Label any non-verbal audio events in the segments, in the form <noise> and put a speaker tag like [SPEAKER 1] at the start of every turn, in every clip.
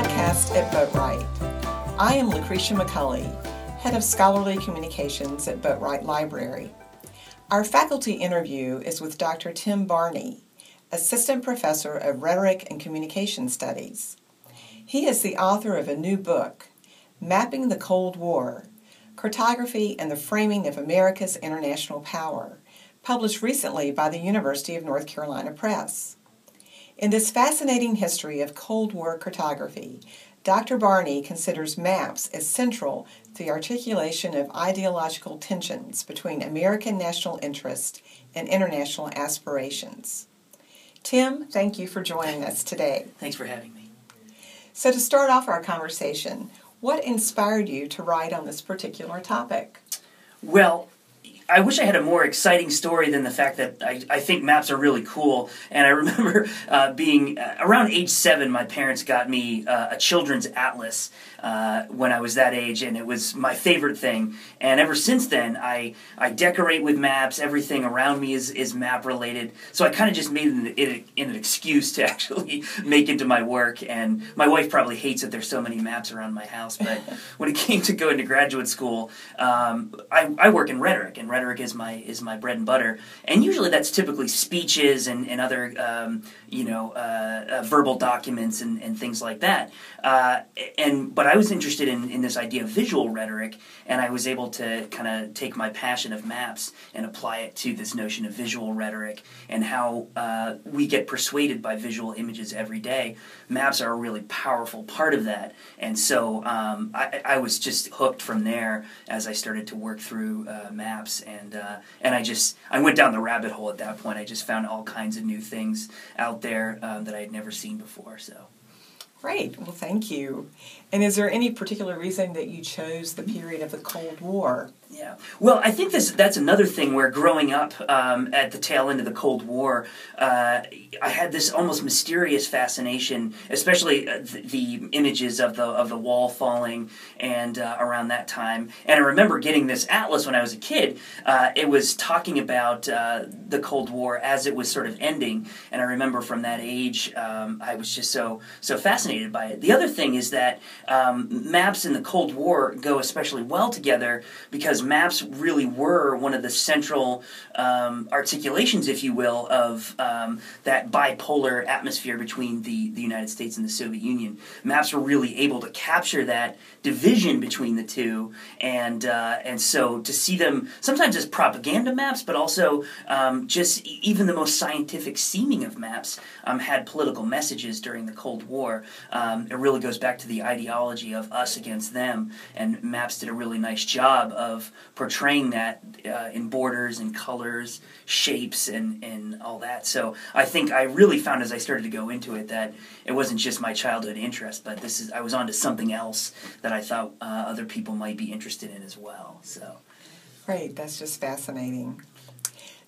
[SPEAKER 1] podcast at Boatwright. I am Lucretia McCulley, Head of Scholarly Communications at Boatwright Library. Our faculty interview is with Dr. Tim Barney, Assistant Professor of Rhetoric and Communication Studies. He is the author of a new book, Mapping the Cold War Cartography and the Framing of America's International Power, published recently by the University of North Carolina Press. In this fascinating history of Cold War cartography, Dr. Barney considers maps as central to the articulation of ideological tensions between American national interest and international aspirations. Tim, thank you for joining us today.
[SPEAKER 2] Thanks for having me.
[SPEAKER 1] So, to start off our conversation, what inspired you to write on this particular topic?
[SPEAKER 2] Well, I wish I had a more exciting story than the fact that I, I think maps are really cool. And I <laughs> remember uh, being uh, around age seven, my parents got me uh, a children's atlas uh, when I was that age, and it was my favorite thing. And ever since then, I I decorate with maps. Everything around me is, is map related. So I kind of just made it an, an excuse to <laughs> actually make into my work. And my wife probably hates that there's so many maps around my house. But <laughs> when it came to going to graduate school, um, I, I work in rhetoric, and rhetoric is my is my bread and butter. And usually that's typically speeches and, and other um, you know uh, uh, verbal documents and, and things like that. Uh, and but I was interested in, in this idea of visual rhetoric, and I was able to kind of take my passion of maps and apply it to this notion of visual rhetoric and how uh, we get persuaded by visual images every day. Maps are a really powerful part of that, and so um, I, I was just hooked from there as I started to work through uh, maps, and uh, and I just I went down the rabbit hole at that point. I just found all kinds of new things out there um, that I had never seen before. So.
[SPEAKER 1] Great. Well, thank you. And is there any particular reason that you chose the period of the Cold War?
[SPEAKER 2] Yeah. Well, I think this that's another thing where growing up um, at the tail end of the Cold War, uh, I had this almost mysterious fascination, especially uh, the, the, images of the of the wall falling and uh, around that time. And I remember getting this atlas when I was a kid. Uh, it was talking about uh, the Cold War as it was sort of ending, and I remember from that age, um, I was just so so fascinated by it. The other thing is that um, maps in the Cold War go especially well together because maps really were one of the central um, articulations, if you will, of um, that bipolar atmosphere between the, the United States and the Soviet Union. Maps were really able to capture that division between the two, and uh, and so to see them sometimes as propaganda maps, but also um, just even the most scientific seeming of maps um, had political messages during the Cold War. Um, it really goes back to the ideology of us against them, and maps did a really nice job of portraying that uh, in borders and colors, shapes, and and all that. So I think I really found as I started to go into it that it wasn't just my childhood interest, but this is I was onto something else that I thought uh, other people might be interested in as well. So,
[SPEAKER 1] great, that's just fascinating.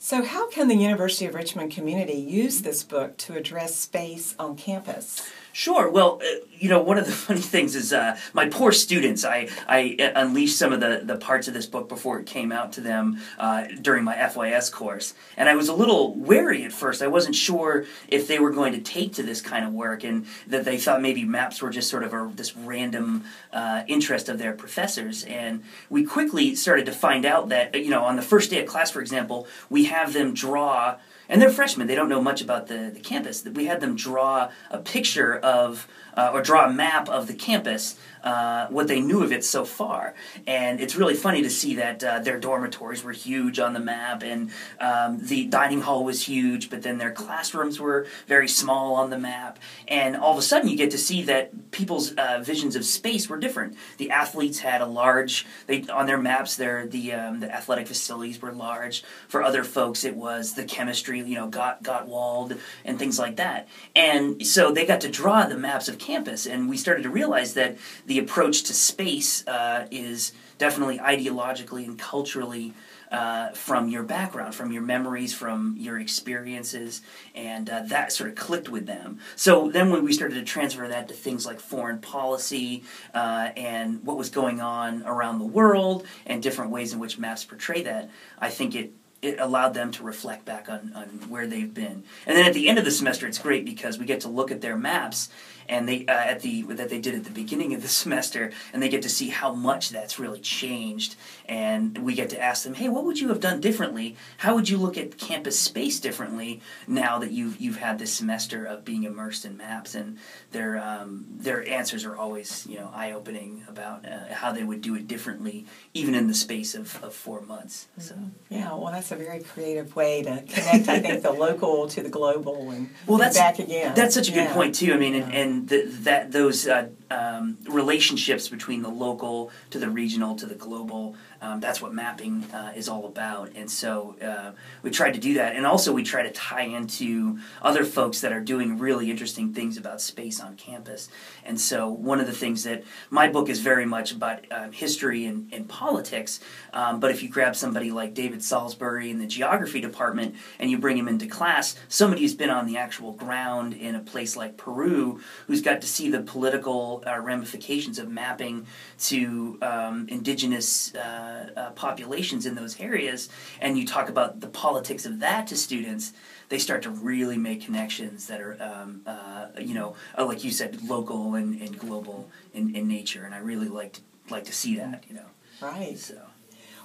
[SPEAKER 1] So, how can the University of Richmond community use this book to address space on campus?
[SPEAKER 2] Sure. Well, uh, you know, one of the <laughs> funny things is uh, my poor students. I I uh, unleashed some of the, the parts of this book before it came out to them uh, during my FYS course, and I was a little wary at first. I wasn't sure if they were going to take to this kind of work, and that they thought maybe maps were just sort of a, this random uh, interest of their professors. And we quickly started to find out that you know, on the first day of class, for example, we have them draw and they're freshmen. They don't know much about the, the campus. We had them draw a picture of uh, or draw a map of the campus, uh, what they knew of it so far. And it's really funny to see that uh, their dormitories were huge on the map, and um, the dining hall was huge, but then their classrooms were very small on the map. And all of a sudden, you get to see that people's uh, visions of space were different. The athletes had a large, they on their maps, their the um, the athletic facilities were large. For other folks, it was the chemistry, you know, got got walled and things like that. And so they got to draw the maps of campus, and we started to realize that the approach to space uh, is definitely ideologically and culturally uh, from your background, from your memories, from your experiences, and uh, that sort of clicked with them. So then, when we started to transfer that to things like foreign policy uh, and what was going on around the world and different ways in which maps portray that, I think it it allowed them to reflect back on, on where they've been. And then at the end of the semester, it's great because we get to look at their maps and they uh, at the that they did at the beginning of the <laughs> semester, and they get to see how much that's really changed. And we get to ask them, "Hey, what would you have done differently? How would you look at campus space differently now that you've you've had this semester of being immersed in maps?" And their um, their answers are always you know eye opening about uh, how they would do it differently, even in the space of, of four months. So
[SPEAKER 1] yeah, well, that's a very creative way to connect. I think the <laughs> local to the global and,
[SPEAKER 2] well, that's,
[SPEAKER 1] back again.
[SPEAKER 2] That's such a good point too. I mean,
[SPEAKER 1] yeah.
[SPEAKER 2] and, and the, that those uh, um, relationships between the local to the regional to the global. Um, that's what mapping uh, is all about. And so uh, we tried to do that. And also, we try to tie into other folks that are doing really interesting things about space on campus. And so, one of the things that my book is very much about um, history and, and politics. Um, but if you grab somebody like David Salisbury in the geography department and you bring him into class, somebody who's been on the actual ground in a place like Peru, who's got to see the political uh, ramifications of mapping to um, indigenous. Uh, uh, populations in those areas, and you talk about the politics of that to students, they start to really make connections that are, um, uh, you know, uh, like you said, local and, and global in, in nature. And I really like to, like to see that, you know.
[SPEAKER 1] Right.
[SPEAKER 2] So.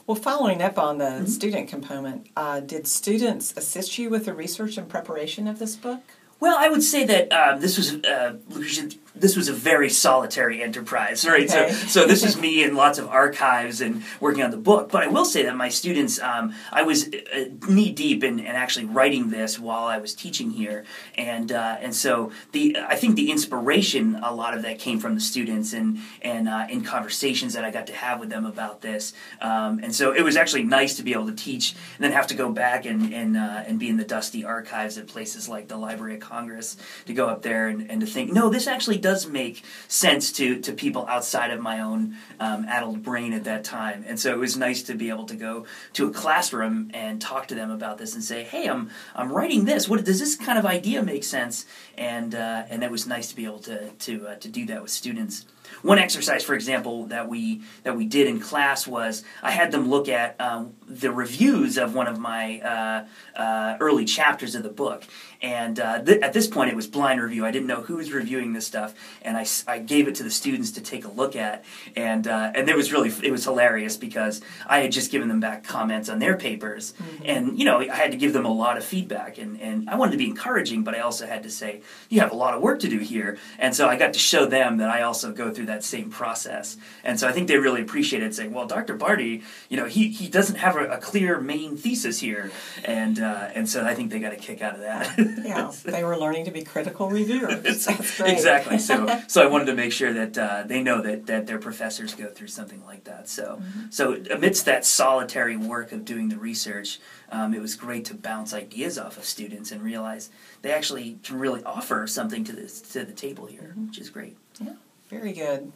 [SPEAKER 1] Well, following up on the mm-hmm. student component, uh, did students assist you with the research and preparation of this book?
[SPEAKER 2] Well, I would say that uh, this was uh, this was a very solitary enterprise, right? Okay. So, so this is me and lots of archives and working on the book. But I will say that my students, um, I was uh, knee deep in, in, actually writing this while I was teaching here, and uh, and so the I think the inspiration, a lot of that came from the students and and uh, in conversations that I got to have with them about this, um, and so it was actually nice to be able to teach and then have to go back and and uh, and be in the dusty archives at places like the Library of Congress to go up there and, and to think, no, this actually does make sense to, to people outside of my own um, addled brain at that time. And so it was nice to be able to go to a classroom and talk to them about this and say, hey, I'm, I'm writing this. What, does this kind of idea make sense? And, uh, and it was nice to be able to, to, uh, to do that with students. One exercise, for example, that we that we did in class was I had them look at um, the reviews of one of my uh, uh, early chapters of the book, and uh, th- at this point it was blind review. I didn't know who was reviewing this stuff, and I, I gave it to the students to take a look at, and uh, and it was really it was hilarious because I had just given them back comments on their papers, mm-hmm. and you know I had to give them a lot of feedback, and and I wanted to be encouraging, but I also had to say you have a lot of work to do here, and so I got to show them that I also go through that same process. And so I think they really appreciated saying, well, Dr. Barney, you know, he, he doesn't have a, a clear main thesis here. And, uh, and so I think they got a kick out of that.
[SPEAKER 1] yeah, they were learning to be critical reviewers. <laughs> That's great.
[SPEAKER 2] Exactly. So, <laughs> so I wanted to make sure that uh, they know that, that their professors go through something like that. So, mm-hmm. so amidst that solitary work of doing the research, um, it was great to bounce ideas off of students and realize they actually can really offer something to this to the table here, mm-hmm. which is great.
[SPEAKER 1] Yeah. Very good.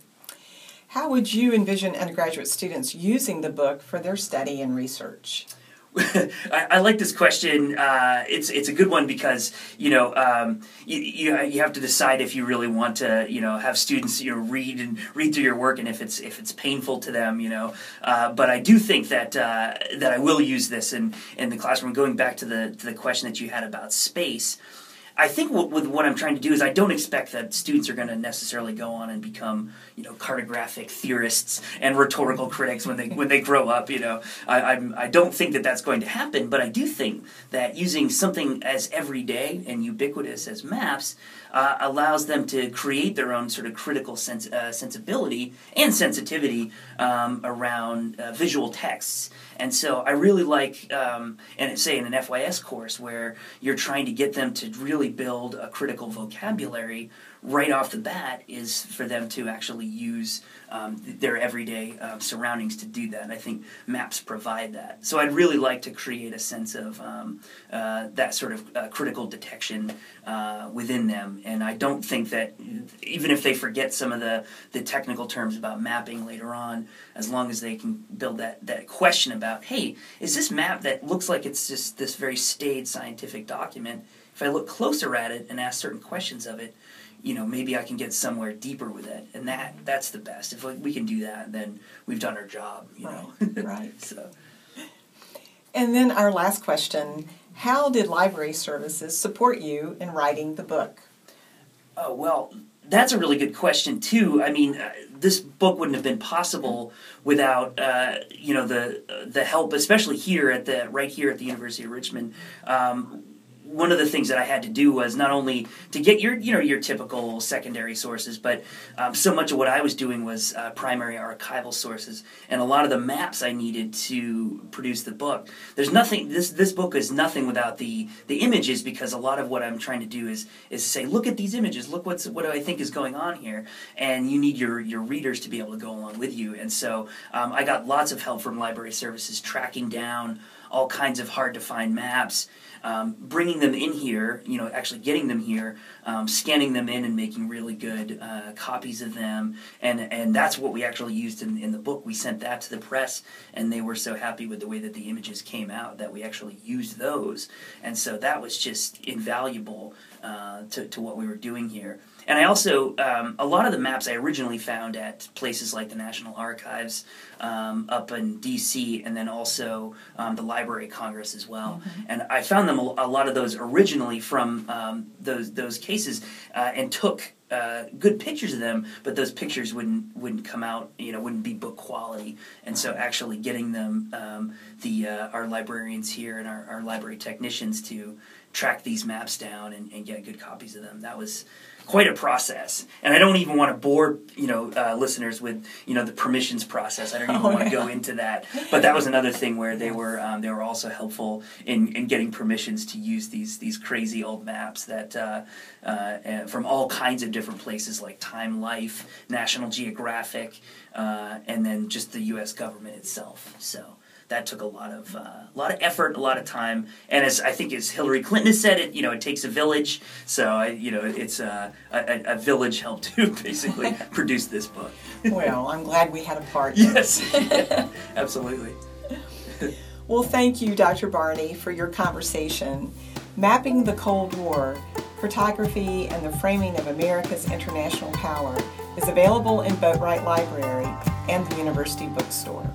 [SPEAKER 1] How would you envision undergraduate students using the book for their study and research? <laughs>
[SPEAKER 2] I, I, like this question. Uh, it's it's a good one because you know um, you, you, you have to decide if you really want to you know have students you know read and read through your work and if it's if it's painful to them you know. Uh, but I do think that uh, that I will use this in in the classroom. Going back to the to the question that you had about space. I think what, with what I'm trying to do is I don't expect that students are going to necessarily go on and become you know cartographic theorists and rhetorical critics when they when they grow up. You know, I, I'm I don't think that that's going to happen, but I do think that using something as everyday and ubiquitous as maps uh, allows them to create their own sort of critical uh, sensibility and sensitivity um, around uh, visual texts. And so I really like, um, and say in an FYS course where you're trying to get them to really build a critical vocabulary right off the bat is for them to actually use um, their everyday uh, surroundings to do that. And I think maps provide that. So I'd really like to create a sense of um, uh, that sort of uh, critical detection uh, within them. And I don't think that even if they forget some of the, the technical terms about mapping later on, as long as they can build that, that question about, hey, is this map that looks like it's just this very staid scientific document? If I look closer at it and ask certain questions of it, you know maybe I can get somewhere deeper with it, and that that's the best. If we can do that, then we've done our job. You
[SPEAKER 1] right.
[SPEAKER 2] know,
[SPEAKER 1] right. <laughs>
[SPEAKER 2] So.
[SPEAKER 1] And then our last question How did library services support you in writing the book?
[SPEAKER 2] Oh, well, that's a really good question, too. I mean, uh, this book wouldn't have been possible without uh, you know the the help, especially here at the right here at the University of Richmond. Um, one of the things that I had to do was not only to get your you know your typical secondary sources, but um, so much of what I was doing was uh, primary archival sources, and a lot of the maps I needed to produce the book. There's nothing. This this book is nothing without the the images because a lot of what I'm trying to do is is say, look at these images, look what's what do I think is going on here, and you need your your readers to be able to go along with you. And so um, I got lots of help from library services tracking down all kinds of hard to find maps um, bringing them in here, you know, actually getting them here, um, scanning them in and making really good uh, copies of them, and and that's what we actually used in, in the book. We sent that to the press, and they were so happy with the way that the images came out that we actually used those, and so that was just invaluable uh, to to what we were doing here. And I also, um, a lot of the maps I originally found at places like the National Archives um, up in DC and then also um, the Library of Congress as well. Mm-hmm. And I found them, a, a, lot of those originally from um, those, those cases uh, and took uh, good pictures of them, but those pictures wouldn't wouldn't come out, you know, wouldn't be book quality. And so, actually getting them, um, the uh, our librarians here and our, our library technicians to track these maps down and, and get good copies of them, that was quite a process. And I don't even want to bore you know uh, listeners with you know the permissions process. I don't even oh, want to go into that. But that was another thing where they were um, they were also helpful in, in getting permissions to use these these crazy old maps that uh, uh, from all kinds of different places like Time Life, National Geographic, uh, and then just the U.S. government itself. So that took a lot of uh, a lot of effort, a lot of time, and as I think as Hillary Clinton has said, it you know it takes a village. So I, you know it's uh, a, a, village helped to <laughs> basically <laughs> produce this book.
[SPEAKER 1] well, I'm glad we had a part.
[SPEAKER 2] yes, yeah, <laughs> absolutely.
[SPEAKER 1] well, thank you, Dr. Barney, for your conversation. Mapping the Cold War, Cartography and the Framing of America's International Power is available in Boatwright Library and the University Bookstore.